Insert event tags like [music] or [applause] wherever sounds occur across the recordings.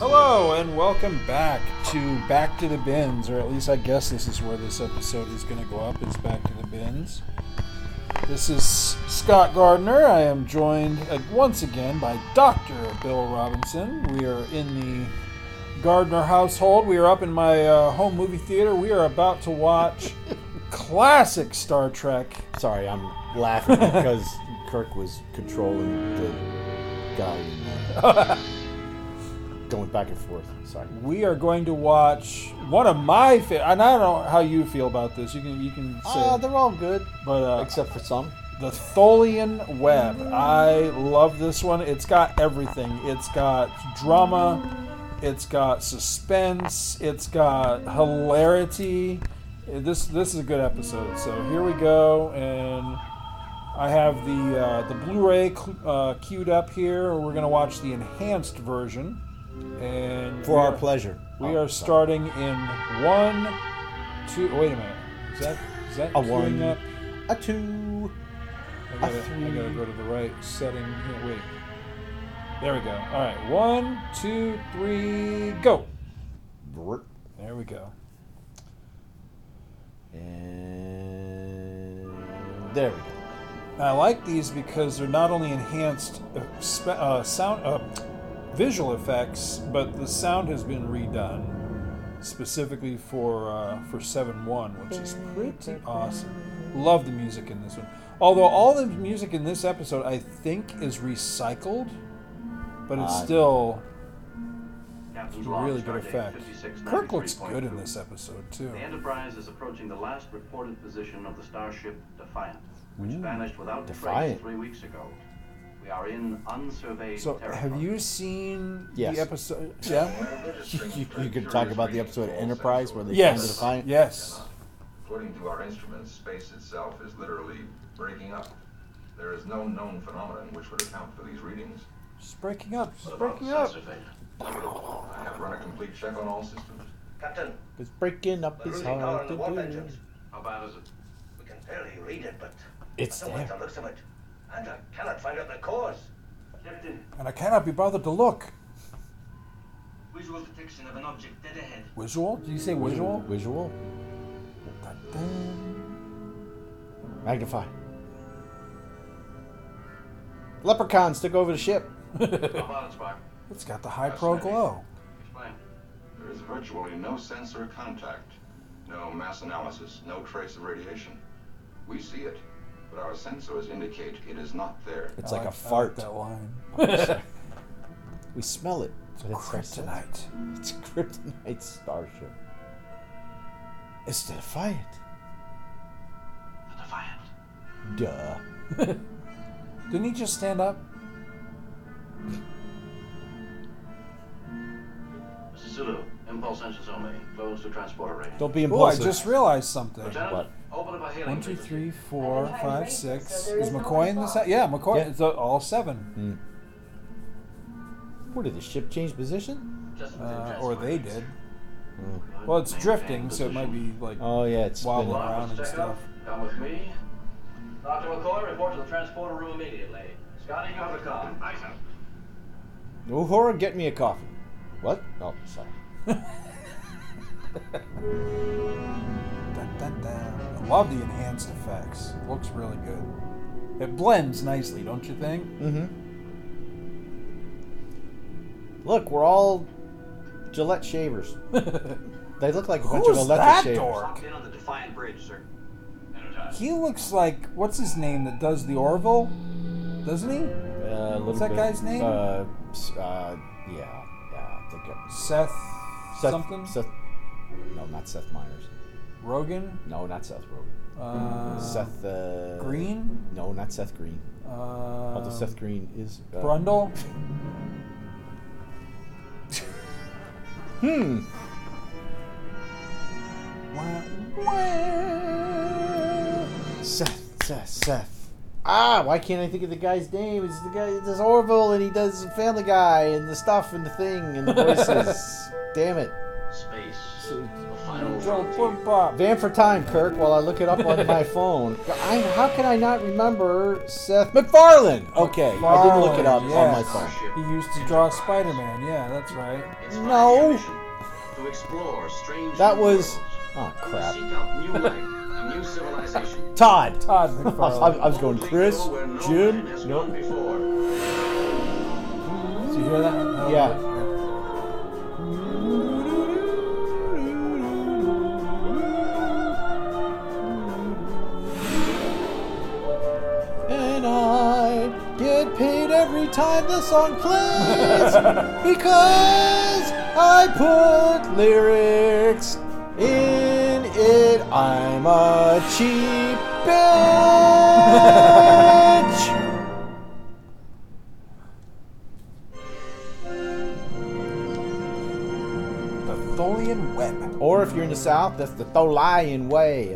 Hello and welcome back to Back to the Bins, or at least I guess this is where this episode is going to go up. It's Back to the Bins. This is Scott Gardner. I am joined uh, once again by Dr. Bill Robinson. We are in the Gardner household. We are up in my uh, home movie theater. We are about to watch [laughs] classic Star Trek. Sorry, I'm laughing because Kirk was controlling the guy and uh, [laughs] going back and forth. Sorry. We are going to watch one of my favorite. And I don't know how you feel about this. You can you can say, Uh, they're all good, but uh, except for some. The Tholian Web. I love this one. It's got everything. It's got drama. It's got suspense. It's got hilarity. This this is a good episode. So here we go, and I have the uh, the Blu-ray cl- uh, queued up here. We're gonna watch the enhanced version, and For our are- pleasure. We Oh, are sorry. starting in one, two. Wait a minute. Is that is that A one. up? A two. I gotta, three. I gotta go to the right setting here. Wait. There we go. All right. One, two, three, go. There we go. And there we go. Now, I like these because they're not only enhanced uh, spe- uh, sound, uh, visual effects, but the sound has been redone specifically for uh, for seven one, which is pretty awesome. Love the music in this one. Although all the music in this episode, I think, is recycled, but it's Ah. still a really good effect. Kirk looks good in this episode too. The Enterprise is approaching the last reported position of the starship Defiant, which vanished without Defiant. trace three weeks ago. We are in unsurveyed So, territory. have you seen Yes. [laughs] the episode? Yeah. You, you could talk about the episode of Enterprise where they find the yes. Defiant. Yes. According to our instruments, space itself is literally breaking up. There is no known phenomenon which would account for these readings. Just breaking up. Just breaking up. I have run a complete check on all systems. Captain, It's breaking up we're is losing hard on to the warp do. engines. How bad is it? We can barely read it, but It's I don't like there. the looks of it. And I cannot find out the cause. Captain, And I cannot be bothered to look. Visual detection of an object dead ahead. Visual? Did you say visual? Visual. Magnify. Leprechauns took over the ship. how about it, Spock? It's got the high pro glow. Explain. There is virtually no sensor contact, no mass analysis, no trace of radiation. We see it, but our sensors indicate it is not there. It's I like oh, a I fart. that line. [laughs] We smell it. But it's our sense- Kryptonite. It's Kryptonite starship. It's the Defiant. The Defiant. Duh. [laughs] Didn't he just stand up? Mr. Sulu, impulse engines only. Close to transporter range. Don't be Oh, I impulsive. just realized something. Lieutenant, What? Open up a hailing two, three, four, five, six. so there Is is McCoy in this? Yeah, McCoy. Yeah. It's uh, all seven. What did the ship change position? Uh, or they did. Good. Well, it's drifting, so it might be like Oh yeah, it's wobbling spinning. around and stuff. Come with me. Dr. McCoy, report to the transporter room immediately. Scotty, you have the car. Aye, sir. Uhura, get me a coffee. What? Oh, sorry. Dun, dun, dun. I love the enhanced effects. It looks really good. It blends nicely, don't you think? Mm-hmm. Look, we're all Gillette shavers. [laughs] They look like a bunch Who's of electric that shavers. dork? Locked in on the Defiant Bridge, sir. He looks like what's his name that does the Orville, doesn't he? Uh, a little What's that bit. guy's name? Uh, uh, yeah, yeah. I think Okay. Seth, Seth, something? Seth. No, not Seth Meyers. Rogen? No, not Seth Rogen. Uh, Seth uh, Green? No, not Seth Green. Uh, Although Seth Green is. Uh, Brundle? Hmm. Seth, Seth, Seth. Ah, why can't I think of the guy's name? It's the guy. It's Orville, and he does Family Guy and the stuff and the thing and the [laughs] voices. Damn it. Space. The Van for time, Kirk. While I look it up on [laughs] my phone. I, how can I not remember Seth MacFarlane? Okay, I didn't look it up Farley, on my phone. He used to draw Spider-Man. Yeah, that's right. No. To explore strange That was. Oh crap. new life, new civilization. Todd. Todd [laughs] I, McFarlane. I was going Chris, no Jim. Nope. before. Did you hear that? Oh, Yeah. Get paid every time the song plays [laughs] because I put lyrics in it. I'm a cheap bitch. [laughs] The Tholian Web. Or if you're in the South, that's the Tholian way.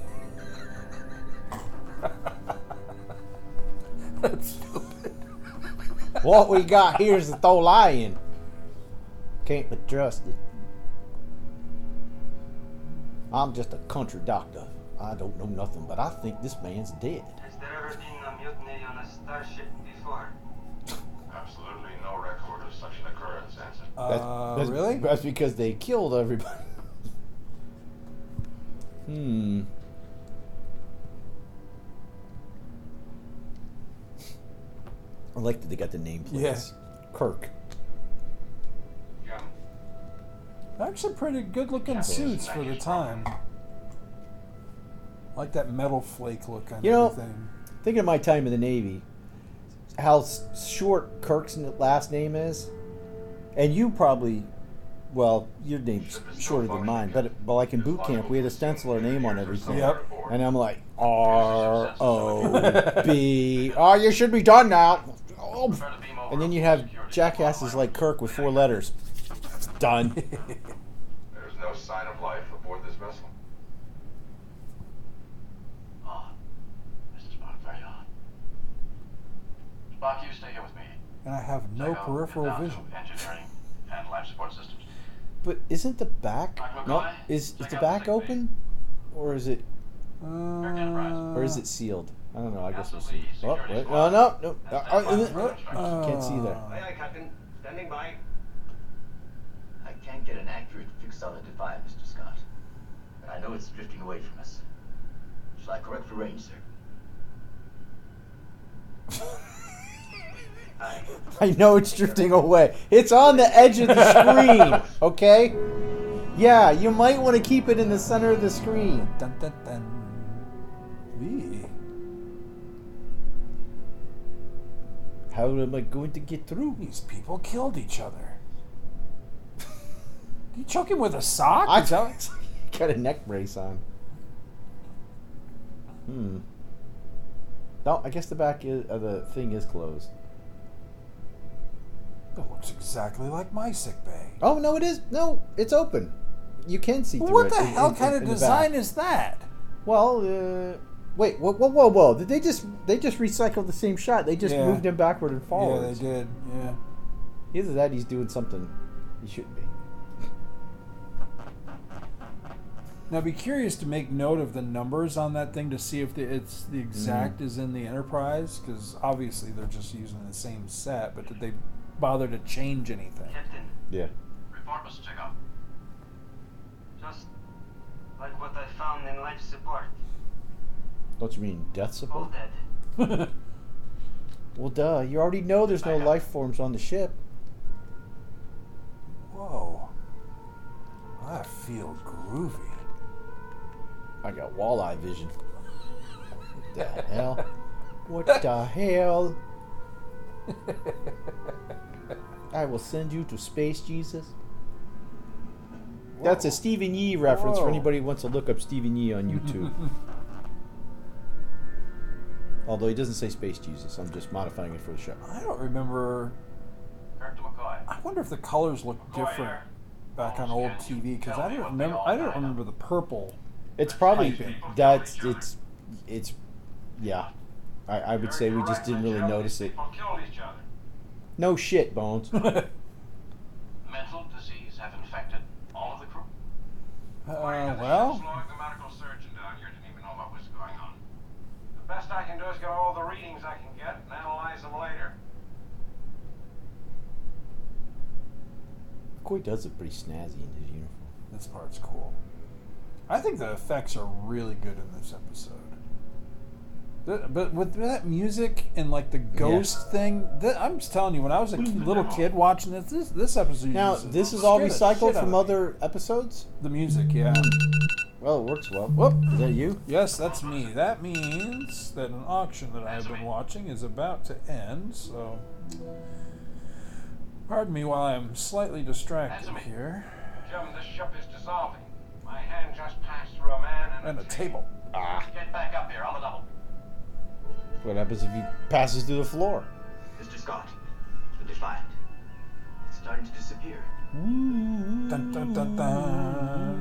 [laughs] [laughs] what we got here is the Tholian. Can't be trusted. I'm just a country doctor. I don't know nothing, but I think this man's dead. Has there ever been a mutiny on a starship before? Absolutely no record of such an occurrence, Ensign. That's, Uh, that's- really? That's because they killed everybody. [laughs] hmm. I like that they got the name plates. Kirk. Yeah. Actually, pretty good-looking suits for the time. like that metal flake look on You know- everything. Thinking of my time in the Navy, how s- short Kirk's n- last name is, and you probably, well, your name's shorter than mine, but, but like in boot camp, we had to stencil our name on everything. Yep. And I'm like, R O B. Oh, [laughs] you should be done now. Oh. And then you have jackasses like Kirk with four letters. Done. [laughs] There's no sign of life aboard this vessel. Ah, Mr. Spock, very odd. Spock, you stay here with me. And I have no Check peripheral vision. Engineering and life support systems. But isn't the back? No, is, is the back the sick bay. open, or is it Uh, or is it sealed? I don't know. I guess we'll see. Absolutely, Oh, wait. squad. No, no, no. That's Uh, uh, uh, can't see there. Aye, aye, Captain. Standing by. I can't get an accurate fix on the Defiant, Mr. Scott. And I know it's drifting away from us. Shall I correct for range, sir? [laughs] Aye. I know it's drifting away. It's on the edge of the screen. [laughs] Okay. Yeah, you might want to keep it in the center of the screen. Dun, dun, dun. How am I going to get through? These people killed each other. You choke him with a sock? I that- [laughs] got a neck brace on. Hmm. No, I guess the back of the thing is closed. That looks exactly like my sick bay. Oh no, it is. No, it's open. You can see through What it What the hell in- kind in of the design is that? Well, uh, wait, whoa, whoa, whoa, whoa! Did they just they just recycled the same shot? They just Yeah. moved him backward and Yeah, forward. they did. Yeah. Either that, he's doing something he shouldn't be. Now, I'd be curious to make note of the numbers on that thing to see if the, it's the exact Mm-hmm. as in the Enterprise, because obviously they're just using the same set. But did they bother to change anything? Captain, Yeah. Report, Mr. Chekov. just like what I found in life support. Don't you mean death All support? dead. [laughs] Well, duh. You already know there's no life forms on the ship. Whoa. I feel groovy. I got walleye vision. What the hell? What the hell? I will send you to space, Jesus. That's a Stephen Yee reference for anybody who wants to look up Stephen Yee on YouTube. [laughs] Although he doesn't say space Jesus, I'm just modifying it for the show. I don't remember. Kirk to McCoy. I wonder if the colors look different back on old TV because I don't remember. I don't remember the purple. It's probably Piping. that's it's it's yeah. I, I would say we just didn't really notice it. People killed each other. No shit, Bones. [laughs] Mental disease have infected all of the crew. Uh, well, The medical surgeon down here didn't even know what was going on. The best I can do is get all the readings I can get and analyze them later. McCoy does look pretty snazzy in his uniform. this part's cool. I think the effects are really good in this episode. The- But with that music and like the ghost thing, th- I'm just telling you, when I was a ki- little kid watching this, this, this episode. Now, uses- this is all recycled from other episodes? The music, yeah. Well, it works well. Whoop. Is that you? Yes, that's me. That means that an auction that I've been watching is about to end, so. Pardon me while I'm slightly distracted here. Jim, this ship is dissolving. My hand just passed through a man and, And a table. Ah, Get back up here on the double. What happens if he passes through the floor? Mr. Scott, the Defiant. It's starting to disappear. Dun, dun, dun, dun.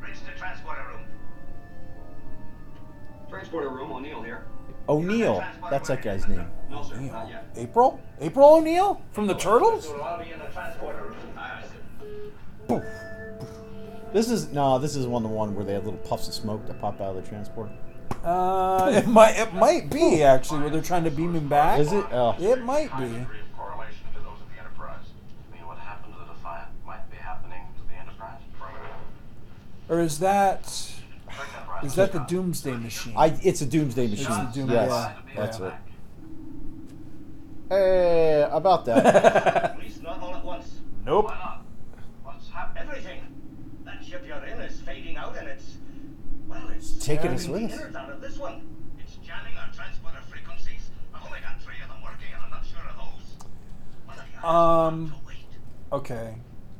Reach the transporter room. Transporter room, O'Neill here. O'Neill. That's that guy's name. No, sir, O'Neill. not yet. April? April O'Neill? From the Turtles? So I'll be in the transporter room. Aye, aye, sir. This is no, this is one the one where they have little puffs of smoke that pop out of the transporter. Uh, it might it might be actually where they're trying to beam him back. Is it? Oh. It might be. Degree of correlation to those of the Enterprise. You mean what happened to the Defiant might be happening to the Enterprise? Or is that Check that, Brian. is that the Doomsday Machine? I. It's a doomsday machine. the doom- yes, yeah, that's yeah. it. Hey, about that. [laughs] At least not all at once. nope. Of those. What have you Um, to wait? Okay.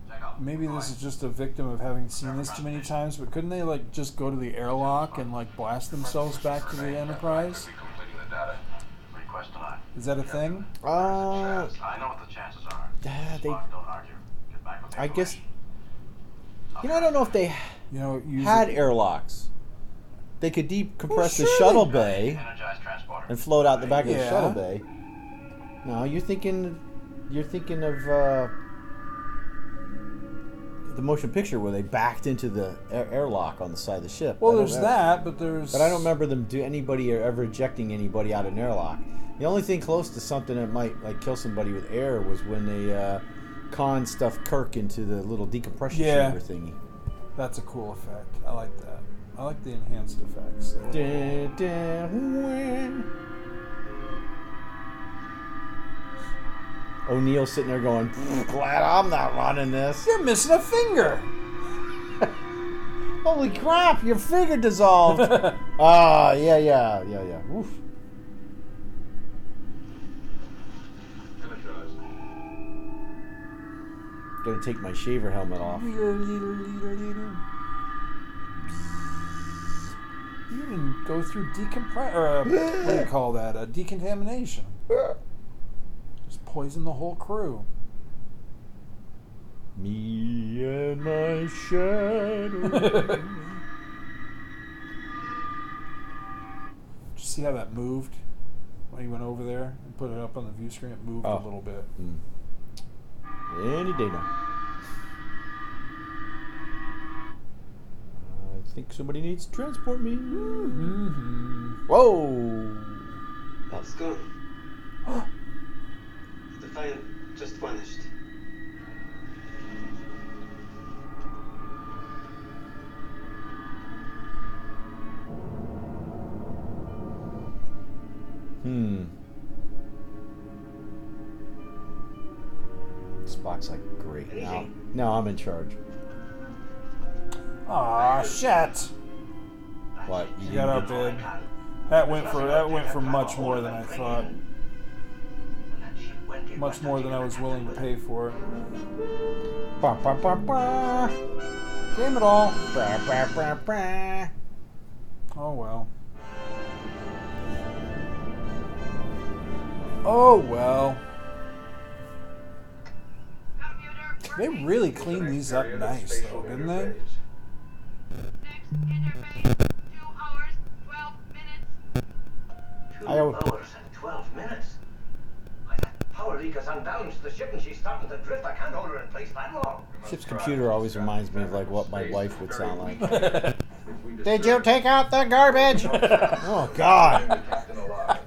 Check out. Maybe this is just a victim of having seen this too many times, but couldn't they like just go to the airlock and like blast themselves back to the Enterprise? Be completing the data. Request tonight. Is that a thing? Uh, I know what the chances are. They- Spock, don't argue. Get back with the I guess. You know, I don't know if they You know, use had it- airlocks. They could decompress Well, the shuttle bay and float out the back of the shuttle bay. No, you're thinking, you're thinking of uh, the motion picture where they backed into the air- airlock on the side of the ship. Well, there's remember- that, but there's. But I don't remember them do anybody or ever ejecting anybody out of an airlock. The only thing close to something that might like kill somebody with air was when they uh, Khan stuffed Kirk into the little decompression Yeah. chamber thingy. That's a cool effect. I like that. I like the enhanced effects. O'Neill sitting there going, "Glad I'm not running this." You're missing a finger. [laughs] Holy crap! Your finger dissolved. [laughs] Ah, yeah, yeah, yeah, yeah. Oof. Gonna take my shaver helmet off. You didn't go through decompress or uh, what do you call that? A decontamination. Just poison the whole crew. Me and my shadow. [laughs] See how that moved when he went over there and put it up on the view screen? It moved Oh. a little bit. Any day now. I think somebody needs to transport me. Mm-hmm. Whoa! That's gone. [gasps] the Defiant just vanished. Hmm. Spock's like, great. Now, now I'm in charge. Aw, shit. What? You got outbid. That went for that went for much more than I thought. When that ship went much more than I was willing to pay for it. Bah, bah, bah, bah. Game it all. Bah, bah, bah, bah. Oh well. Oh well. They really cleaned these up nice though, didn't they? Two I hours and 12 minutes. Why, power leak has unbalanced the ship and she's starting to drift. I can't hold her in place that long. Ship's computer always reminds me of like what my wife would sound like. [laughs] Did you take out the garbage? [laughs] oh God! the captain alive.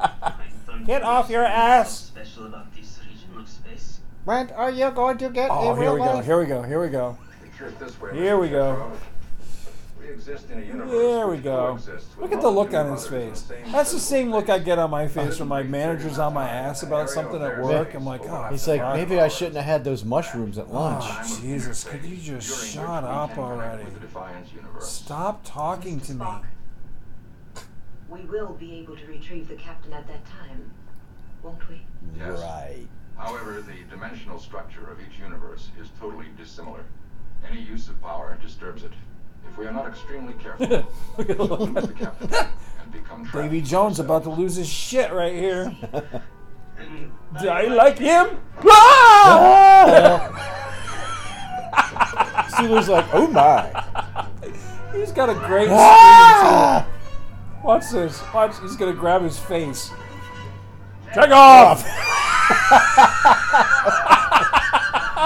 Get off your ass! Special about this region of space. When are you going to get Oh, in here real we go. Here we go. Here we go. Picture it this way, Here we go. Chekov. We exist in a universe There we go. Look at the look on his face. others in the same That's the same look I get on my face when my manager's on my ass about something at work. I'm like, oh, He's like, fuck. maybe I shouldn't have had those mushrooms at oh, lunch. Oh, Jesus, could you just shut up already? with the Defiance universe. Stop talking to me. We will be able to retrieve the captain at that time, won't we? Yes. Right. However, the dimensional structure of each universe is totally dissimilar. Any use of power disturbs it. If we are not extremely [laughs] careful, we shall lose the captain and become [laughs] trapped. Davy Jones about to lose his shit right here. [laughs] Do I like him? Ah! Sulu's like, oh my. He's got a great scream Ah! too. Watch this. Watch. He's gonna grab his face. Check off.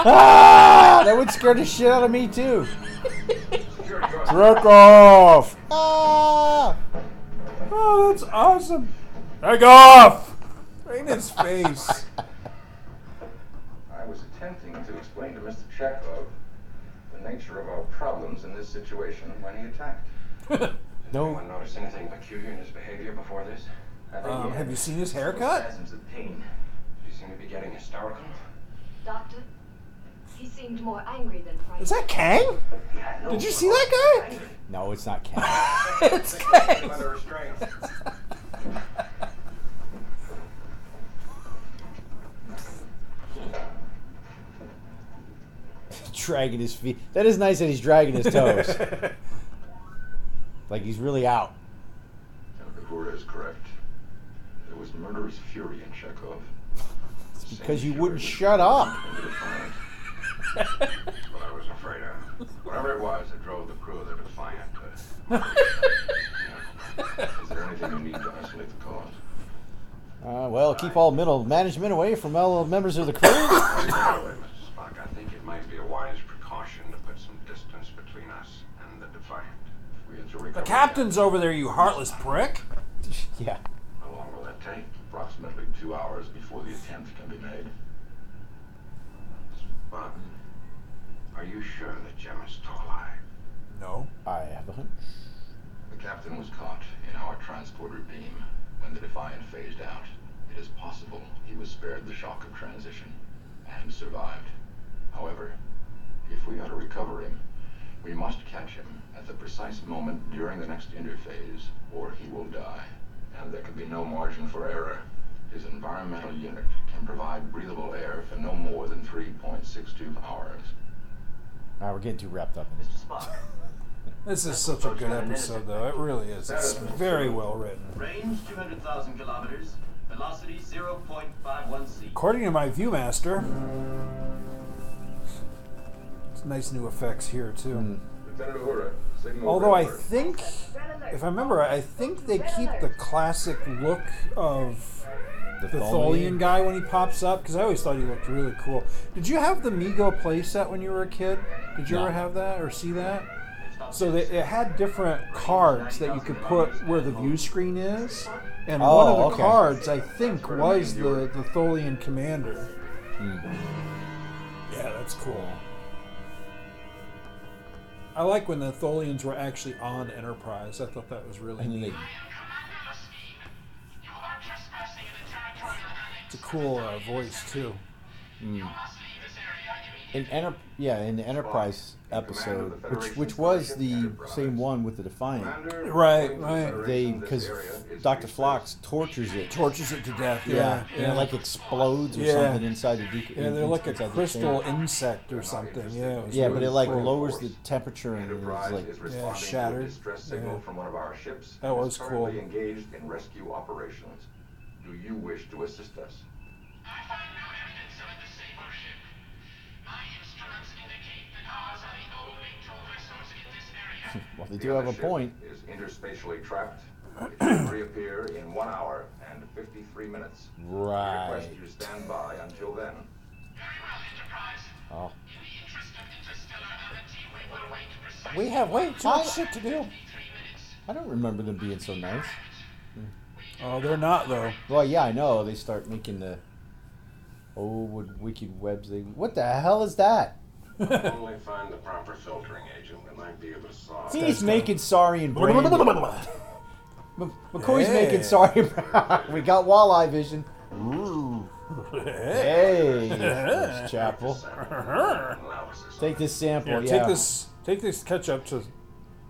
Ah! That would scare the shit out of me too. Jerk off. Ah! Oh, that's awesome. Take off. Right in his face. I was attempting to explain to Mr. Chekov the nature of our problems in this situation when he attacked. [laughs] No. Anyone notice anything peculiar in his behavior before this? Um, have you seen his haircut? Spasms of pain. Did he seem to be getting hysterical? Doctor, he seemed more angry than frightened. Is that Kang? He had no Did you see that guy? No, it's not Ken. [laughs] it's Kang. Under [laughs] restraint. dragging his feet. That is nice that he's dragging his toes. [laughs] like he's really out. Kapura is correct. There was murderous fury in Chekov. It's because you wouldn't shut up. What I was afraid of. Whatever it was that drove the crew of the Defiant. Uh, [laughs] is there anything you need to isolate the cause? Uh, well, keep all middle management away from all members of the crew. The. Spock, I think it might be a wise precaution to put some distance between us and the Defiant. We had to The captain's over there, you heartless prick. [laughs] yeah. How long will that take? approximately two hours before the attempt can be made. Spock, are you sure that Jim is still alive? No. I have a hunch. The captain was caught in our transporter beam when the Defiant phased out. It is possible he was spared the shock of transition and survived. However, if we are to recover him, we must catch him at the precise moment during the next interphase, or he will die. And there can be no margin for error. His environmental unit can provide breathable air for no more than 3.62 hours. All right, we're getting too wrapped up in this. [laughs] This is such a good episode, though. It really is. It's very well written. range 200,000 kilometers, velocity 0.51 c. According to my ViewMaster, it's nice new effects here too. Hmm. Lieutenant Uhura, signal Although I alert. think, if I remember, I think they keep the classic look of The, the Tholian guy when he pops up because I always thought he looked really cool. Did you have the Mego playset when you were a kid? Did you No. ever have that or see that? So they, it had different cards that you could put where the view screen is, and one Oh, of the okay. cards I think was the the Tholian commander. Hmm. Yeah, that's cool. I like when the Tholians were actually on Enterprise. I thought that was really And neat. they, It's a cool uh, voice too. mm. in Enter, yeah, in the Enterprise episode, which which was the same one with the Defiant. Right, right. They because Doctor Phlox tortures it, Tortures it to death. yeah, Yeah, and yeah. it like explodes or Yeah. something inside the. dec- Yeah, they're in- like a crystal insect or something. Yeah, it was Yeah, but it like cool. lowers the temperature and it's like is responding shattered. a distress signal Yeah. from one of our ships. That and was cool. engaged in rescue operations. Do you wish to assist us? I have no evidence of the sameership. My instruments indicate that ours are moving towards a source of this energy. [laughs] Well, they do have a ship point. Is interspatially trapped. [clears throat] It should reappear in one hour and 53 minutes. Right. Request you stand by until then. Oh. We have way too much shit to do. I don't remember them being so nice. Oh, they're not though. Well, yeah, I know. They start making the oh, what wicked webs they. What the hell is that? Only find the proper filtering agent, we might be able to solve He's making sorry and brandy. M- [laughs] McCoy's Hey. making sorry. [laughs] we got walleye vision. Ooh. Hey, [laughs] First Chapel. Uh-huh. Take this sample. Here, yeah. take this. Take this ketchup to.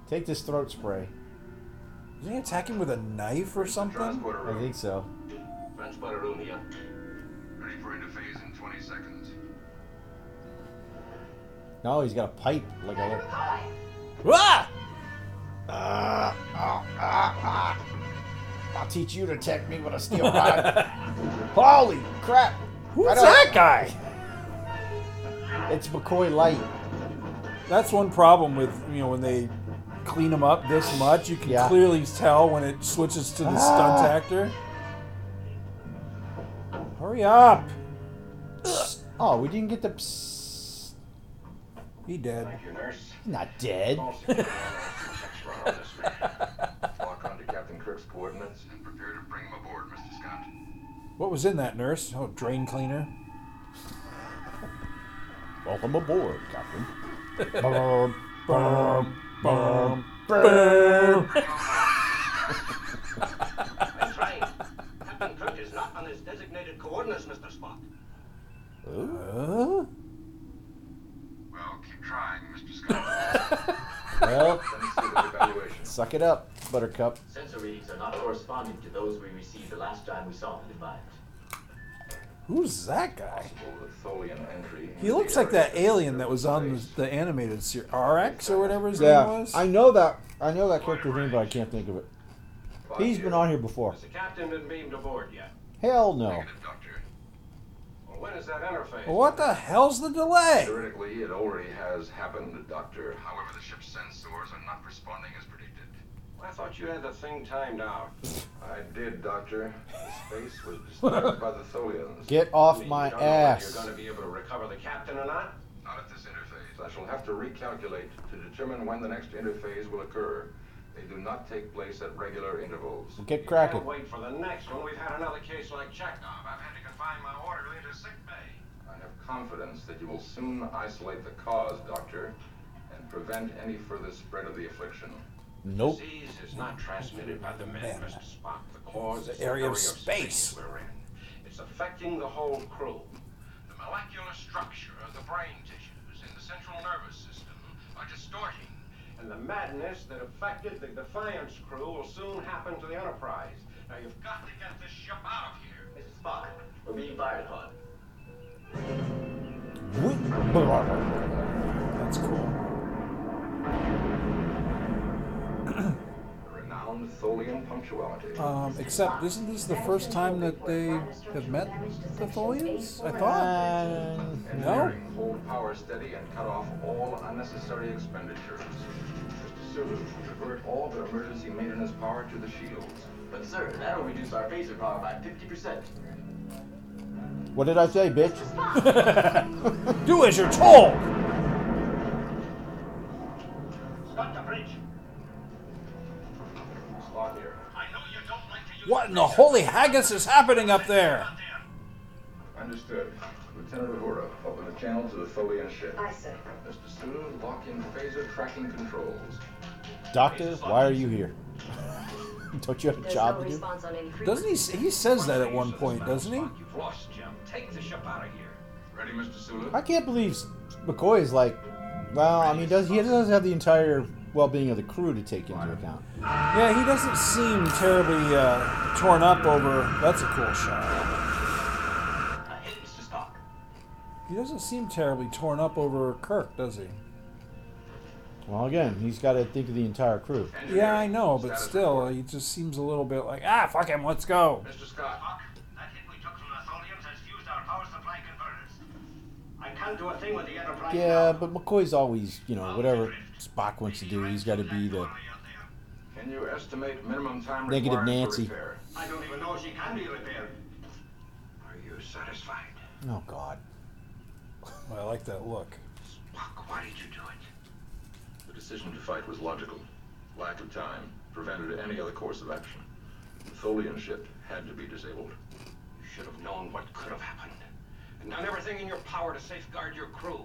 Take this throat spray. Did he attack him with a knife or something? I think so. Transporter room here. Ready for interphase in 20 seconds. No, he's got a pipe like a. little- Ah! Ah, ah, ah, ah. I'll teach you to attack me with a steel [laughs] rod. Holy crap! Who's I that guy? It's McCoy Light. That's one problem with you know when they clean them up this [sighs] much. You can Yeah. clearly tell when it switches to the Ah. stunt actor. Hurry up! Oh, we didn't get the. Psst. He dead. Nurse. He's not dead. All security checks run on this rig. Lock onto Captain Kirk's coordinates and prepare to bring him aboard, Mr. Scott. What was in that nurse? Oh, drain cleaner. Welcome aboard, Captain. [laughs] Bum, bum, Bum, bum. That's right. Captain Kirk is not on his designated coordinates, Mr. Spock. Uh? Well, keep trying, Mr. Scott. Well, Sensitive evaluation. suck it up, Buttercup. Sensor readings are not corresponding to those we received the last time we saw the Defiant. Who's that guy? Possible Tholian entry He looks like that alien that was on the, the animated series, Arex or whatever his name Yeah, was. I know that. I know that character's name, but I can't think of it. He's been on here before. Has the captain been beamed aboard yet? Hell no. Well, when is that interphase? What the hell's the delay? Theoretically, it already has happened, Doctor. However, the ship's sensors are not responding as predicted. I thought you had the thing timed out. I did, Doctor. The space was [laughs] disturbed by the Tholians. Get off You my don't ass. You're going to be able to recover the captain or not? Not at this interphase. I shall have to recalculate to determine when the next interphase will occur. They do not take place at regular intervals. Get cracking. Wait for the next one. We've had another case like Chekov. I've had to confine my orderly to sick bay. I have confidence that you will soon isolate the cause, Doctor, and prevent any further spread of the affliction. Nope. Disease is not transmitted by the men, Man. Mr. Spock. The cause The is area the of space. we're in. It's affecting the whole crew. The molecular structure of the brain tissues in the central nervous system are distorting. And the madness that affected the Defiance crew will soon happen to the Enterprise. Now you've got to get this ship out of here. Mr. Spock, we're being fired upon. That's cool. Renowned Tholian punctuality. Um, except, isn't this the first time that they have met the Tholians? I thought. Um, No? Hold power steady and cut off all unnecessary expenditures. Mr. Divert all but emergency maintenance power to the shields. But sir, that'll reduce our phaser power by 50%. what did I say, bitch? [laughs] Do as you're told! What in the holy haggis is happening up there? Understood. Lieutenant Uhura, open the channel to the Tholian ship. Aye, sir. Mr. Sulu, lock in phaser tracking controls. Doctor, why are you here? [laughs] Don't you have a There's job no to do? response on any Doesn't he? s- He says that at one point, doesn't he? You've lost Jim. Take the ship out of here. Ready, Mr. Sulu? I can't believe McCoy is like, well, I mean, does he doesn't have the entire well-being of the crew to take into account? Yeah, he doesn't seem terribly uh, torn up over. That's a cool shot. Mr. Spock. He doesn't seem terribly torn up over Kirk, does he? Well, again, he's got to think of the entire crew. Yeah, I know, but still, he just seems a little bit like, ah, fuck him, let's go. Mr. Scott. That hit we took from the Tholians has fused our power supply converters. I can't do a thing with the Enterprise Yeah, but McCoy's always, you know, whatever Spock wants to do, he's got to be the Can you estimate minimum time Negative Nancy. I don't even know if she can be repaired. Are you satisfied? Oh God. I like that look. Spock, why did you do it? The decision to fight was logical. Lack of time prevented any other course of action. The Tholian ship had to be disabled. You should have known what could have happened. And done everything in your power to safeguard your crew.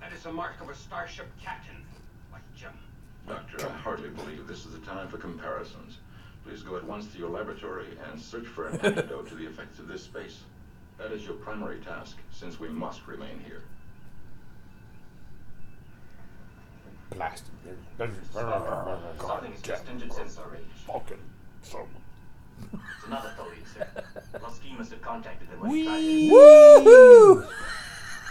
That is the mark of a starship captain, like Jim. Doctor, I hardly believe this is the time for comparisons. Please go at once to your laboratory and search for an [laughs] antidote to the effects of this space. That is your primary task, since we must remain here. Blasted. Something is just in sensor range. Oh, fucking so. It's another Tholian, sir. [laughs] Lusky must have contacted them when Whee! he tried Woohoo!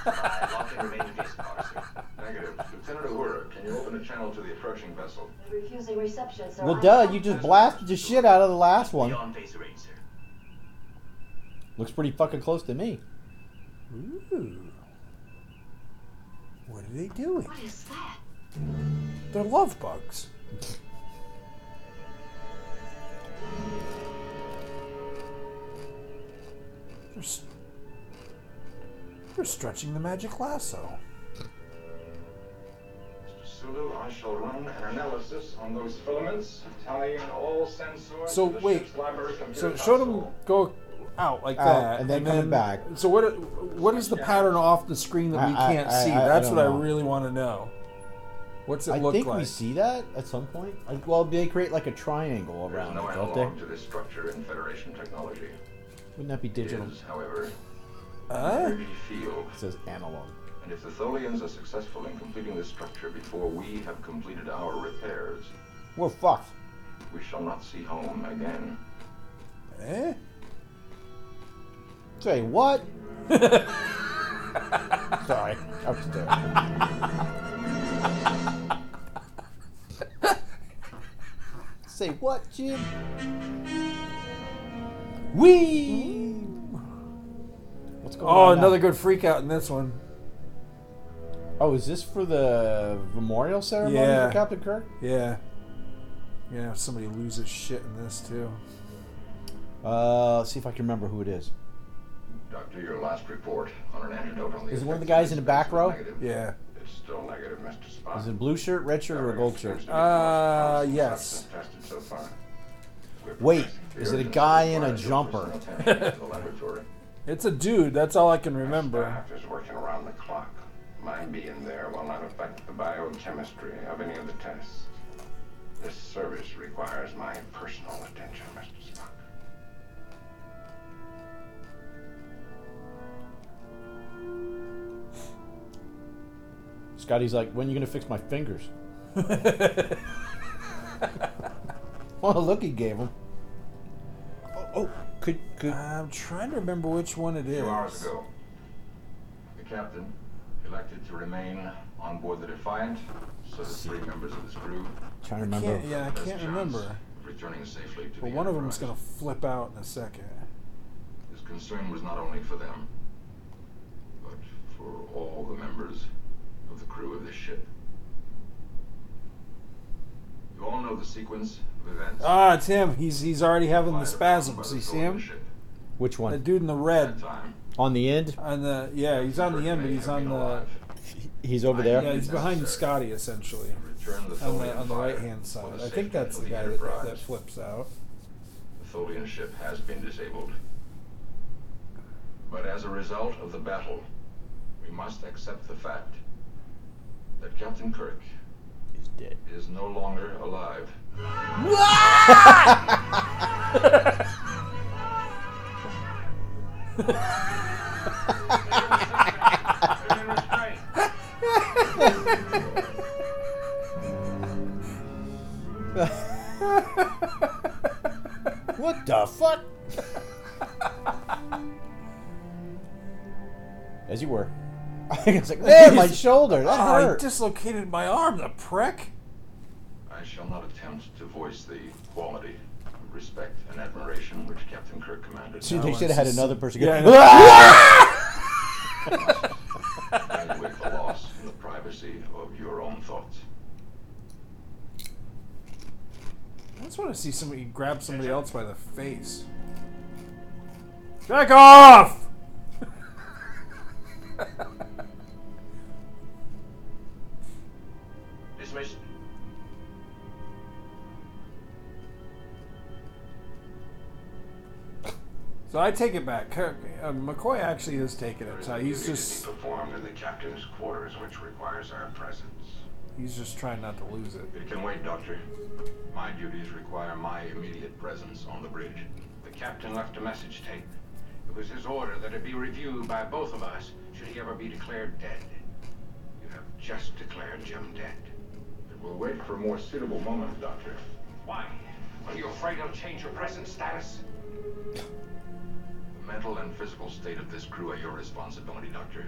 to lock in remaining base power, sir. Negative. Lieutenant Uhura, can you open a channel to the approaching vessel? Refusing reception, sir. Well, I'm duh, you just blasted the shit out of the last one. Beyond base range, sir. Looks pretty fucking close to me. Ooh. What are they doing? What is that? They're love bugs. They're, s- they're stretching the magic lasso. Mr. Sulu, I shall run an analysis on those filaments, tallying all sensors. So to the wait, ship's library computer so show them console. go out like Out, that, and then coming back. So what? What is the pattern off the screen that we I- I- can't I- see? I- I That's don't what I know. really want to know. What's it I look think like? we see that at some point. Like, well, they create like a triangle There is around no it, don't analog they? to this structure in Federation technology. Wouldn't that be It digital? is, however, Huh? an energy field. It says analog. And if the Tholians are successful in completing this structure before we have completed our repairs, We're fucked. we shall not see home again. Eh? Say what? [laughs] Sorry, upstairs. Say what, Jim? We. What's going Oh, on? now? another good freak out in this one. Oh, is this for the memorial ceremony Yeah. for Captain Kirk? Yeah. Yeah, somebody loses shit in this too. Uh, let's see if I can remember who it is. Doctor, your last report on an antidote on the Is it one of the guys in the back row? negative. Yeah. It's still negative, Mr. Spock. Is it blue shirt, red shirt, or a gold shirt? Uh, yes. Tested so far. Wait, is it a guy in a jumper? personal attention to the laboratory. [laughs] It's a dude. That's all I can remember. Staff is working around the clock. My being there will not affect the biochemistry of any of the tests. This service requires my personal attention, Mr. Spock. Scotty's like, when are you gonna fix my fingers? [laughs] well, look he gave him. Oh, oh, could could I'm trying to remember which one it is. A few hours ago, the captain elected to remain on board the Defiant, so the three members of his crew trying to I remember? can't, yeah, I had can't best remember. of returning safely to But the one of them's Enterprise. gonna flip out in a second. His concern was not only for them, but for all the members of the crew of this ship. You all know the sequence of events. Ah, it's him. He's he's already having the Fired upon by spasms. the You see Tholian him? ship. Which The one? dude in the red. That time, On the end? On the yeah, he's on the end, but he's on the. He's over there. yeah, he's behind Scotty essentially. On the on the right hand side. I think that's the guy that, that flips out. The Tholian ship has been disabled. But as a result of the battle, we must accept the fact that Captain Kirk is dead. is no longer alive. [laughs] what the fuck? As you were. [laughs] I was like, my shoulder. That hurt. I dislocated my arm, the prick. I shall not attempt to voice the quality respect and admiration which Captain Kirk commanded. See, they should have had another person go. Yeah, I know. "Ah!" Evaluate the loss in the privacy of your own thoughts. I just want to see somebody grab somebody else by the face. Back off! So I take it back. Kirk, uh, McCoy actually is taking it. So he's just performed in the captain's quarters, which requires our presence. He's just trying not to lose it. It can wait, Doctor. My duties require my immediate presence on the bridge. The captain left a message tape. It was his order that it be reviewed by both of us should he ever be declared dead. You have just declared Jim dead. It will wait for a more suitable moment, Doctor. Why? Are you afraid it'll change your present status? Mental and physical state of this crew are your responsibility, Doctor.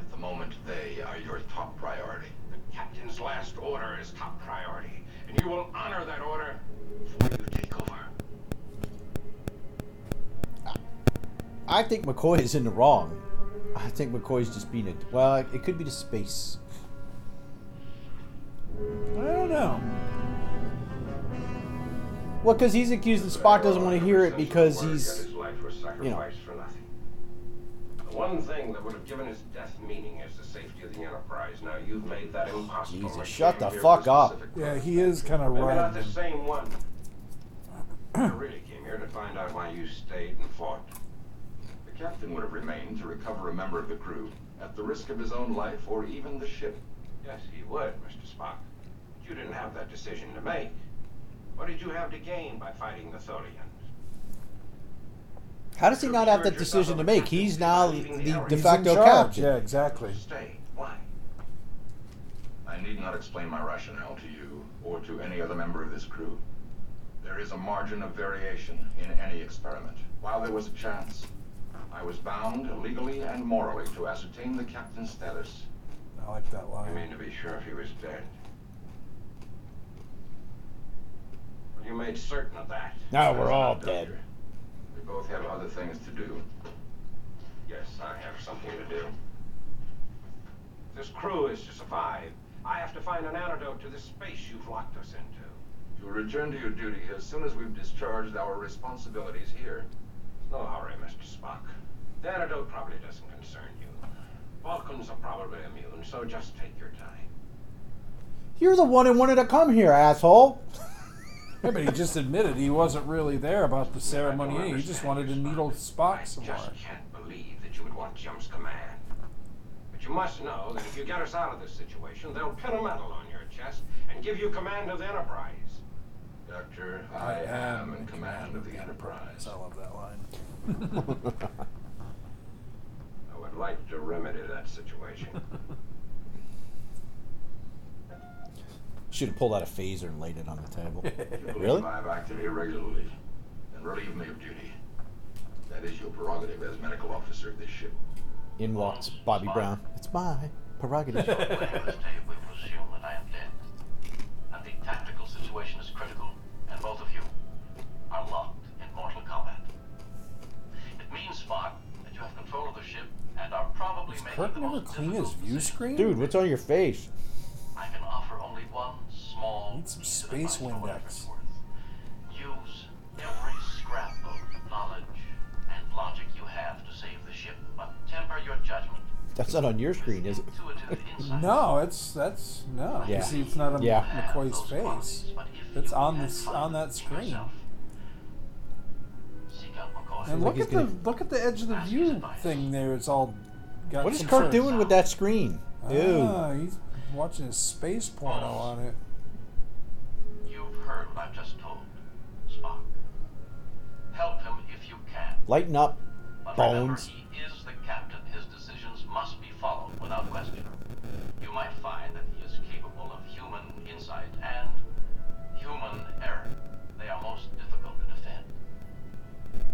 At the moment, they are your top priority. The captain's last order is top priority, and you will honor that order before you take over. I think McCoy is in the wrong. I think McCoy's just being a. Well, it could be the space. I don't know. Well, because he's accused that Spock doesn't want to hear it because he's. His life was you know. sacrificed for nothing. The one thing that would have given his death meaning is the safety of the Enterprise. Now you've made that impossible. Jesus, shut the fuck up. Yeah, he is kind of Maybe not the same one. [clears throat] I really came here to find out why you stayed and fought. The captain would have remained to recover a member of the crew, at the risk of his own life or even the ship. Yes, he would, Mr. Spock. But you didn't have that decision to make. What did you have to gain by fighting the Tholians? How does he not have that decision to make? He's now the de facto captain. Yeah, exactly. Stay. Why? I need not explain my rationale to you or to any other member of this crew. There is a margin of variation in any experiment. While there was a chance, I was bound legally and morally to ascertain the captain's status. I like that line. You mean to be sure if he was dead? You made certain of that. Now we're all Doctor. Dead. We both have other things to do. Yes, I have something to do. This crew is to survive. I have to find an antidote to this space you've locked us into. You will return to your duty as soon as we've discharged our responsibilities here. No hurry, Mr. Spock. The antidote probably doesn't concern you. Vulcans are probably immune, so just take your time. You're the one who wanted to come here, asshole. Yeah, but he just admitted he wasn't really there about the ceremony. He just wanted to needle Spock some I just can't believe that you would want Jim's command. But you must know that if you get us out of this situation, they'll pin a medal on your chest and give you command of the Enterprise. Doctor, I am in command of the Enterprise. I love that line. [laughs] I would like to remedy that situation. [laughs] Should have pulled out a phaser and laid it on the table. [laughs] If really? I have acted irregularly, then relieve me of duty. That is your prerogative as medical officer of this ship. In walks Bobby Brown. It's my prerogative. When on this day we presume that I am dead, and the tactical situation is critical, and both of you are locked in mortal combat. It means, Spock, that you have control of the ship and are probably Does making Kirk the never most clean his difficult view screen? Dude, what's on your face? Small Need some space advice Windex. Use every scrap of knowledge and logic you have to save the ship, but temper your judgment That's not on your screen, is it? [laughs] No, it's that's no. Yeah. You see, it's not on Yeah. McCoy's face. It's on this on that screen. Seek out McCoy. And look he's at gonna- the look at the edge of the view thing there. It's all got. What is some Kirk sort of- doing with that screen? Dude. Ah, he's watching his space porno on it. You've what I've just told, Spock. Help him if you can. Lighten up, But remember, bones. he is the captain. His decisions must be followed without question. You might find that he is capable of human insight and human error. They are most difficult to defend.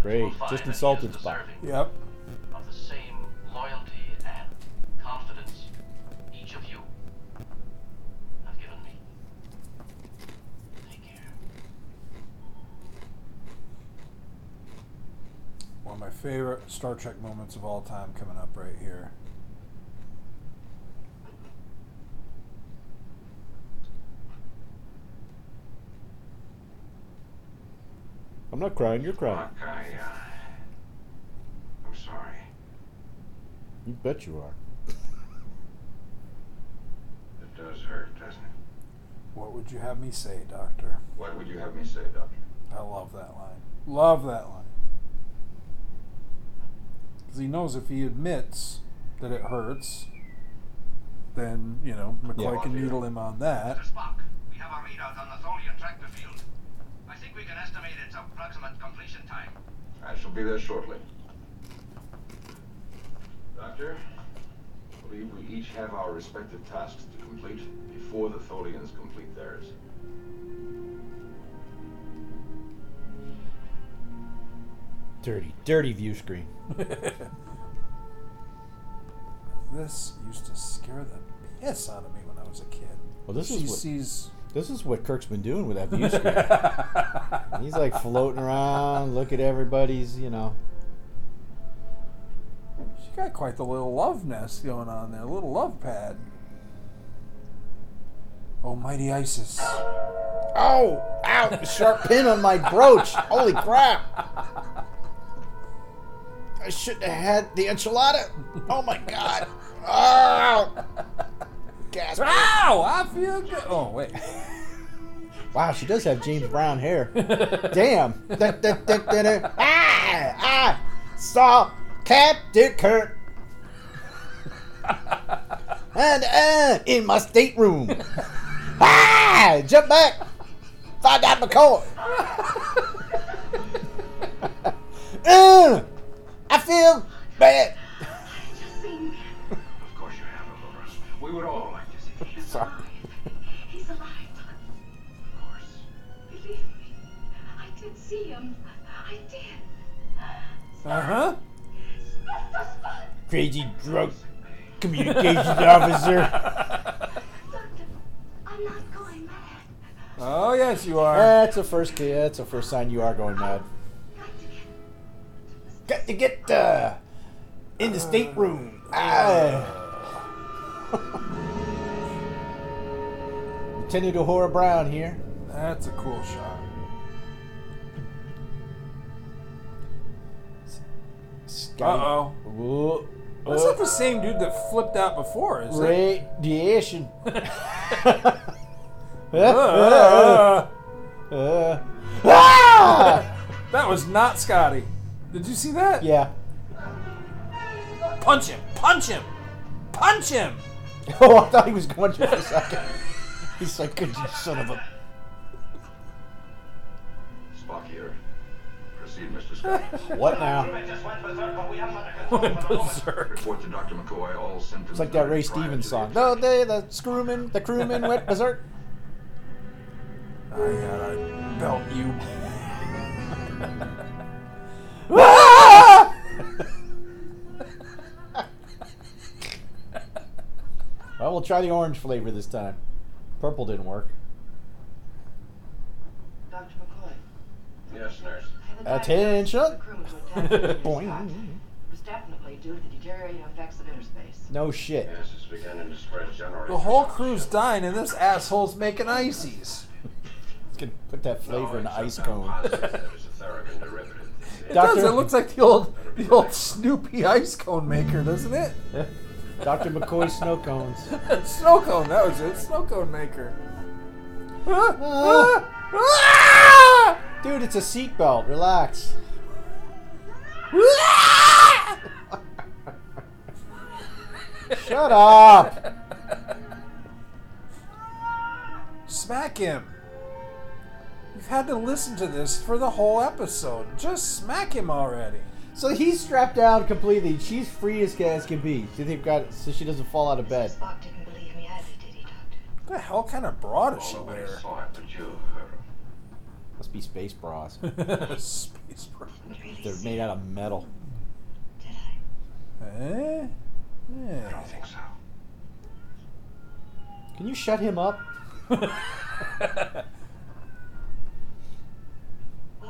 Great. Just insulted is Spock. Yep. Of my favorite Star Trek moments of all time coming up right here. I'm not crying. You're crying. Spock, I, uh, I'm sorry. You bet you are. It does hurt, doesn't it? What would you have me say, Doctor? What would you have me say, Doctor? I love that line. Love that line. Because he knows if he admits that it hurts, then, you know, McCoy Yeah. can needle him on that. Spock, we have a readout on the Tholian tractor field. I think we can estimate its approximate completion time. I shall be there shortly. Doctor, I believe we each have our respective tasks to complete before the Tholians complete theirs. Dirty, dirty view screen. [laughs] This used to scare the piss out of me when I was a kid. Well, this she is what- sees. This is what Kirk's been doing with that view screen. [laughs] He's like floating around, look at everybody's, you know. She got quite the little love nest going on there, a little love pad. Oh, mighty Isis. Oh, ow! Sharp pin on my brooch. Holy crap! I shouldn't have had the enchilada. Oh my god! Oh! Gasp! Ow! I feel good. Oh, wait. Wow, she does have James Brown hair. Damn! Da, da, da, da, da. Ah! I saw Captain Kirk. And uh, in my stateroom. Ah! Jump back. Find out McCoy. [laughs] uh, I feel bad. Of course you have, Uhura. We would all like to see you. Sorry. He's alive. Of course. Believe me. I did see him. I did. Uh huh. Crazy drug communications officer. Doctor, I'm not going mad. Oh, yes, you are. That's a first. That's a first sign you are going mad. Got to get Got to get uh, in the stateroom. Ah. Lieutenant Uhura Brown here. That's a cool shot. Uh oh. Whoa. That's not the same dude that flipped out before, is it? Radiation. [laughs] [laughs] Uh, Uh, ah! that was not Scotty. Did you see that? Yeah. Punch him! Punch him! Punch him! [laughs] Oh, I thought he was going to for a second. [laughs] He's like, good you son of a. Spock here. Proceed, Mr. Scott. [laughs] What now? Went berserk, but we have under control for the moment. Berserk. Report to Dr. McCoy all symptoms. It's like that Ray Stevens song. No, they, the screwman, the crewman went berserk. I gotta belt you. Well, we'll try the orange flavor this time. Purple didn't work. Dr. McCoy. Yes, nurse. Attention. The crewmen who attacked the [laughs] Boing. spot. It was definitely due to the deteriorating effects of interspace. No shit. Yes, it's beginning to spread generally. The whole crew's dying, and this asshole's making ices. Let's put that flavor in the ice except cone. that it's a [laughs] Theragen derivative. It Doctor- does. It looks like the old, the old Snoopy ice cone maker, doesn't it? [laughs] Dr. McCoy snow cones. [laughs] Snow cone. That was it. Snow cone maker. Ah. Ah! Dude, it's a seatbelt. Relax. Shut up. Smack him. You've had to listen to this for the whole episode. Just smack him already. So he's strapped down completely. She's free as as can be. So they've got so she doesn't fall out of bed. Spock didn't believe me either, did he, Doctor? What the hell kind of broad is she wear? saw it but you, Uhura. Must be space bras. [laughs] Space bro. They're made out of metal. Eh? I don't think so. Can you shut him up? [laughs] Will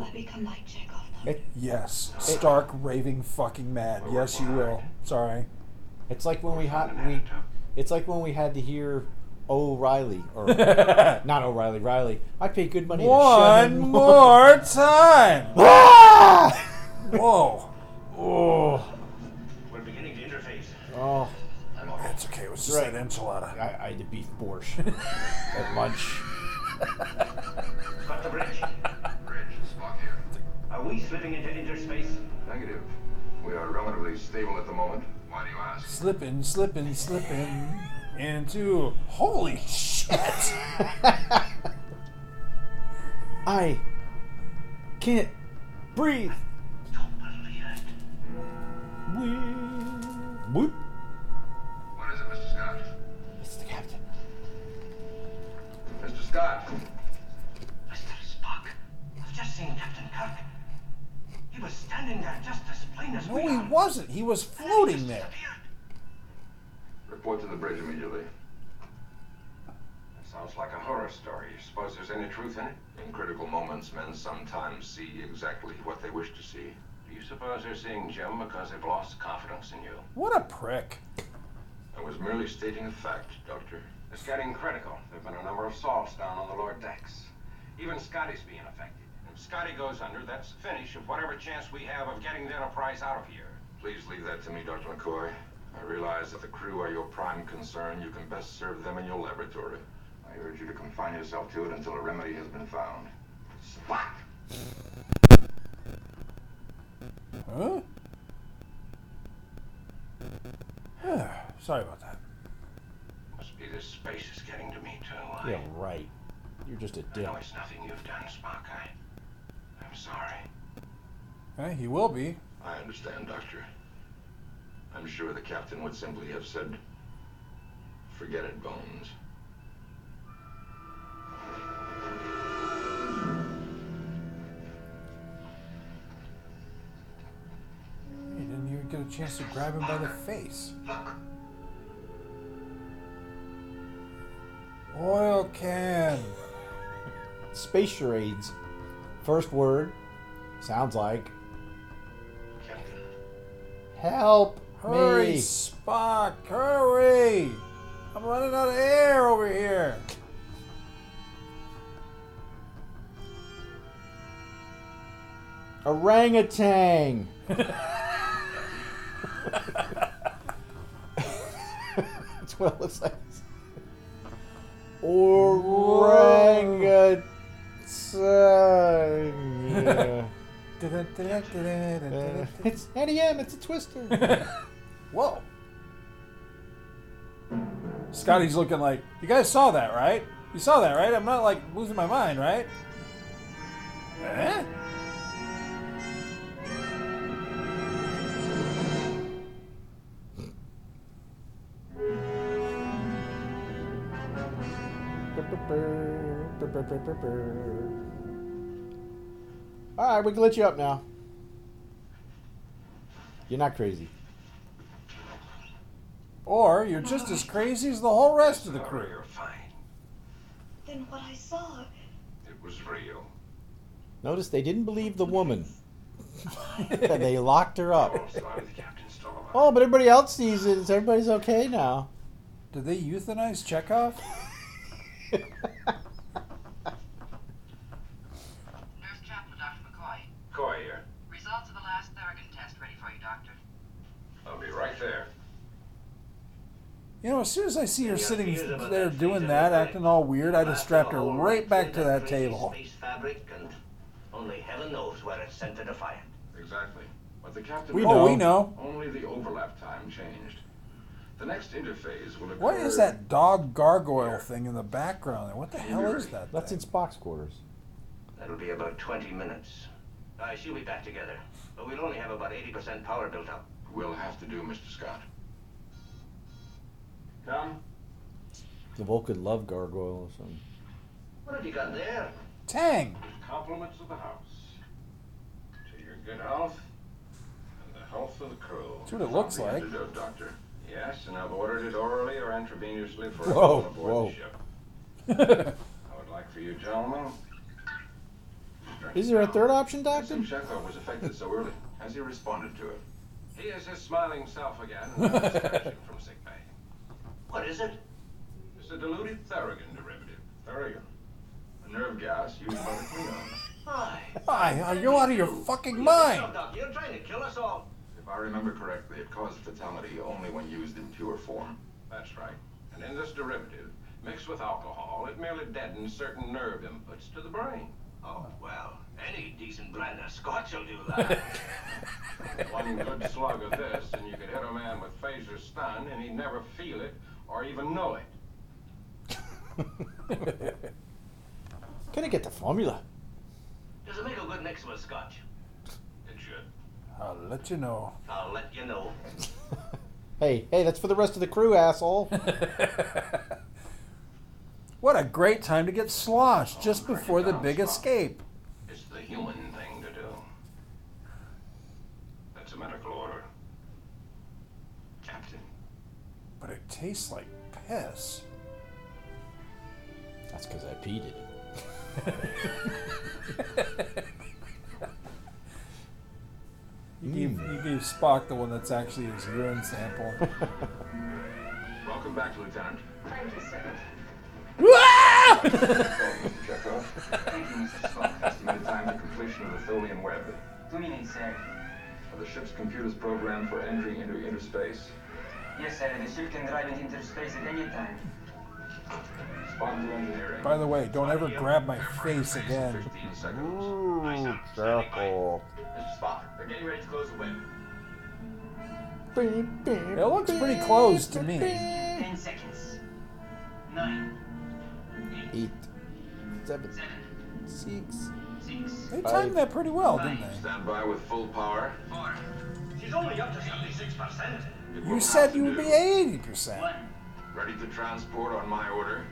I become like Chekov now? It, Yes. Stark raving fucking mad. Yes, you will. Sorry. it's like when we had we. It's like when we had to hear O'Reilly or [laughs] not O'Reilly. Riley. I paid good money to shut One him more [laughs] time. Ah! [laughs] Whoa. Oh. We're beginning to interface. Oh. It's okay. It was just Right. that enchilada. I, I had the beef borscht at lunch. Got the bridge. Bridge, Spock here. Are we slipping into interspace? Negative. We are relatively stable at the moment. Why do you ask? Slipping, slipping, slipping into. Holy shit! [laughs] I can't breathe. Don't believe it. Whoop. What is it, Mr. Scott? It's the captain. Mr. Scott! Mr. Spock, I've just seen Captain Kirk. He was standing there just as plain as No, we he are. wasn't. He was floating there. Report to the bridge immediately. That sounds like a horror story. You suppose there's any truth in it? In critical moments, men sometimes see exactly what they wish to see. Do you suppose they're seeing Jim because they've lost confidence in you? What a prick. I was merely stating a fact, Doctor. It's getting critical. There have been a number of assaults down on the lower decks. Even Scotty's being affected. If Scotty goes under, that's the finish of whatever chance we have of getting the Enterprise out of here. Please leave that to me, Dr. McCoy. I realize that the crew are your prime concern. You can best serve them in your laboratory. I urge you to confine yourself to it until a remedy has been found. Spock! Huh? Sorry about that. Must be this space is getting to me, too. I, Yeah, right. You're just a I dick. know it's nothing you've done, Spock. I, I'm sorry. Eh, he will be. I understand, Doctor. I'm sure the captain would simply have said, forget it, Bones. He didn't even get a chance to grab him by the face. Oil can. Space charades. First word sounds like help Hurry, me. Spock, hurry! I'm running out of air over here. Orangutan. [laughs] That's what it looks like. Orangutan. Yeah. Uh, it's Annie M. It's a twister. [laughs] Whoa. Scotty's looking like, you guys saw that, right? You saw that, right? I'm not like losing my mind, right? Eh? All right, we can let you up now. You're not crazy. Or you're just as crazy as the whole rest of the crew. You're fine. Then what I saw. It was real. Notice they didn't believe the woman. and they locked her up. So I'm the captain still alive. Oh, but everybody else sees it. so Everybody's okay now. Did they euthanize Chekov? [laughs] Nurse Chapman, Dr. McCoy. Coy here. Results of the last Theragen test ready for you, Doctor. I'll be right there. You know, as soon as I see her sitting there doing that, acting all weird, I just strapped her right back to that table. Space fabric, and only heaven knows where it's sent to defiant. Exactly. But the captain. We know. Oh, we know. Only the overlap time changed. The next interphase will occur. What is that dog gargoyle thing in the background there? What the hell is that? That's in Spock's quarters. That'll be about 20 minutes. I she'll be back together, but we'll only have about 80% power built up. We'll have to do, Mr. Scott. Come. The Vulcan love gargoyle or something. What have you got there? Tang! compliments of the house. To your good health and the health of the crew. That's what it looks The like. antidote, Doctor. Yes, and I've ordered it orally or intravenously for Whoa, everyone aboard whoa. the ship. [laughs] I would like for you gentlemen. Is there a third option, Captain Doctor? Shepard was affected so early. Has he responded to it? He is his smiling self again and I'll discharge from sick bay. What is it? It's a diluted Theragen derivative. Theragen. A nerve gas used by the Klingons. Hi. Hi, are you out of your fucking mind? Doctor, you're trying to kill us all. If I remember correctly, it caused fatality only when used in pure form. That's right. And in this derivative, mixed with alcohol, it merely deadens certain nerve inputs to the brain. Oh, well, any decent brand of scotch will do that. [laughs] One good slug of this, and you could hit a man with phaser stun, and he'd never feel it or even know it. [laughs] Can I get the formula? Does it make a good mix with scotch? It should. I'll let you know. I'll let you know. [laughs] Hey, hey, that's for the rest of the crew, asshole. [laughs] What a great time to get sloshed just before the big escape. It's the human thing to do. That's a medical order. Captain. But it tastes like piss. That's because I peed it. You gave, you gave Spock the one that's actually his urine sample. Welcome back, Lieutenant. Thank you, sir. Oh, Mr. Chekov. Thank you, Mr. Spock. Estimated time to completion of the Tholian web. Two minutes, sir. Are the ship's computers programmed for entry into interspace? Yes, sir. The ship can drive into interspace at any time. Spock to engineering. By the way, don't ever grab my face again. Ooh, careful. They're getting ready to close the web. It looks pretty close to me. Ten seconds. Nine. Eight, seven, Seven. six. Six. They timed that pretty well, didn't they? Stand by with full power. Four. She's only up to 76%. It You said you would be 80%. Ready to transport on my order.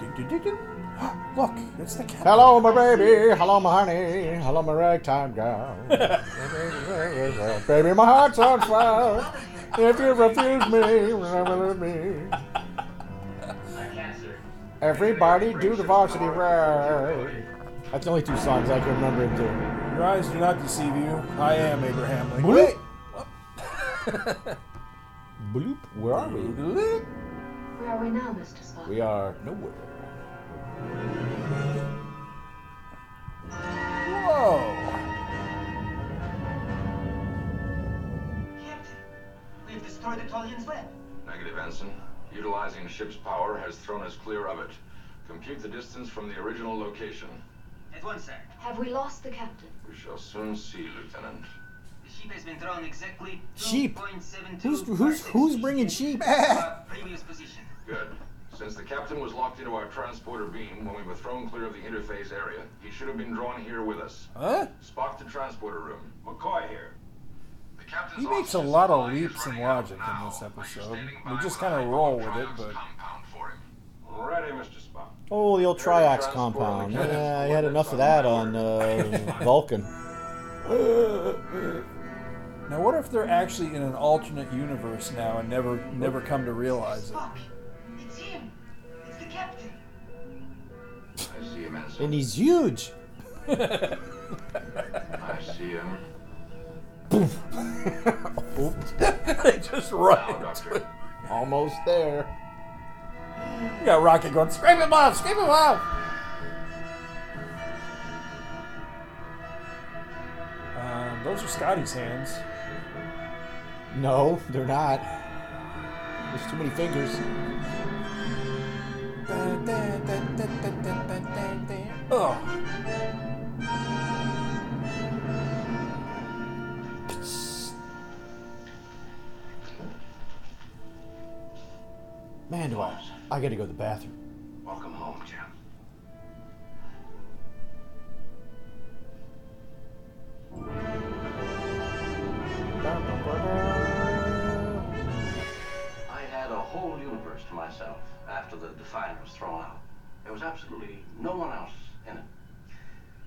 Do-do-do-do. Ah, look, it's the captain. Hello, my baby. Hello, my honey. Hello, my ragtime gal. [laughs] baby, my heart's on fire. If you refuse me, remember me. I can't, sir. Everybody do the varsity ride. That's the only two songs I can remember him doing. Your eyes do not deceive you. I am Abraham Lincoln. Bloop. Wait. [laughs] Bloop. Where are we? Bloop. Where are we now, Mr. Spock? We are nowhere. Whoa. Captain, we've destroyed the Tholian's web. Negative, Ensign. Utilizing ship's power has thrown us clear of it. Compute the distance from the original location. At once, sir. Have we lost the captain? We shall soon see, Lieutenant. The sheep has been drawn exactly Sheep? 2.72 Who's who's who's bringing sheep? [laughs] previous position. Good. Since the captain was locked into our transporter beam when we were thrown clear of the interphase area, he should have been drawn here with us. Huh? Spock to transporter room. McCoy here. The captain's He makes a lot of leaps in logic in this episode. We just kinda roll with it, but- compound for him? Ready, Mr. Spock. Oh, the old tri-ox compound. Yeah, I had enough of that on uh, Vulcan. [laughs] [laughs] Now, what if they're actually in an alternate universe now and never never come to realize it? Spock, it's him. It's the captain. I see him, Ensign. And he's huge. [laughs] I see him. [laughs] they just Now, run. Doctor. Almost there. You got Rocket going, scrape him off, scrape him off. Um, those are Scotty's hands. No, they're not. There's too many fingers. Ugh. Man, do I? I gotta go to the bathroom. Welcome home, Jim. I whole universe to myself after the Defiant was thrown out. There was absolutely no one else in it.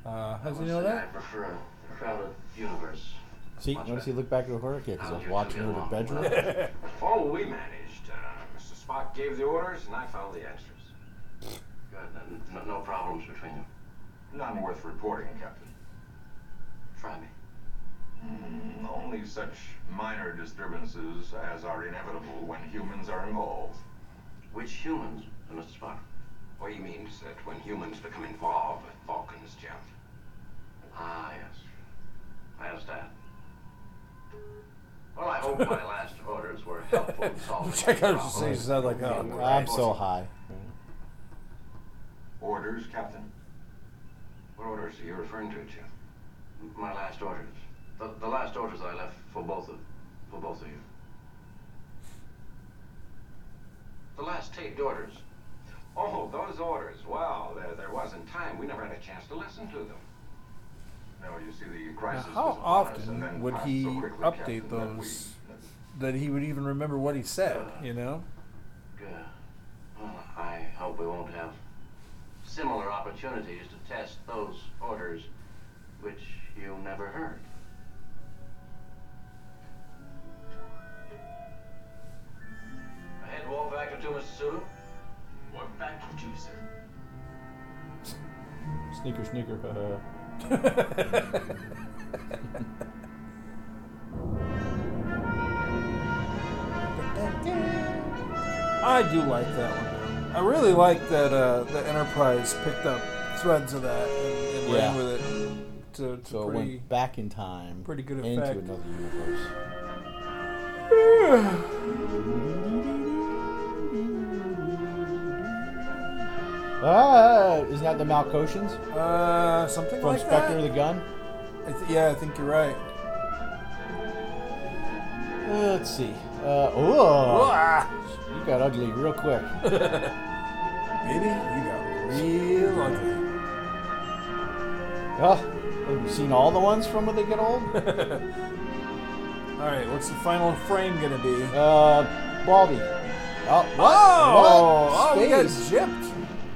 Uh, how does I he know say I that? prefer a crowded universe. See, Much notice he better. looked back at her because I was watching her in the bedroom. [laughs] Oh, we managed. Uh, Mr. Spock gave the orders, and I found the answers. Good. No, no problems between you. None worth reporting, Captain. Try me. Only such minor disturbances as are inevitable when humans are involved. Which humans, Mr. Spock? What he means that when humans become involved with Vulcans, Jeff. Ah, yes. I understand. Well, I hope my [laughs] last orders were helpful in solving Check your out the problem. stage. Sound like oh, I'm so high. Orders, Captain? What orders are you referring to, Jeff? My last orders. The, the last orders I left for both of for both of you. The last taped orders. Oh, those orders. Well, there, there wasn't time. We never had a chance to listen to them. No, you see, the Now, crisis how was upon and often then would he so update Captain, that we- those that he would even remember what he said? You know. Good. Well, I hope we won't have similar opportunities to test those orders which you never heard. Ahead, warp factor two, Mr. Sulu. Warp factor two, sir. Sneaker, sneaker. I do like that one. I really like that uh, the Enterprise picked up threads of that and, and Yeah. ran with it to, to so it pretty. went back in time. pretty good into effect. another universe. [sighs] [laughs] Ah, isn't that the Melkotians Uh, something from like Spectre of that. the Gun? I th- yeah, I think you're right. Uh, let's see. Uh, oh, you got ugly real quick. [laughs] baby, you got real ugly. Oh, have you seen all the ones from when they get old? [laughs] All right, what's the final frame gonna be? Uh, Baldy. Oh, what? Oh, What? oh, we got gypped.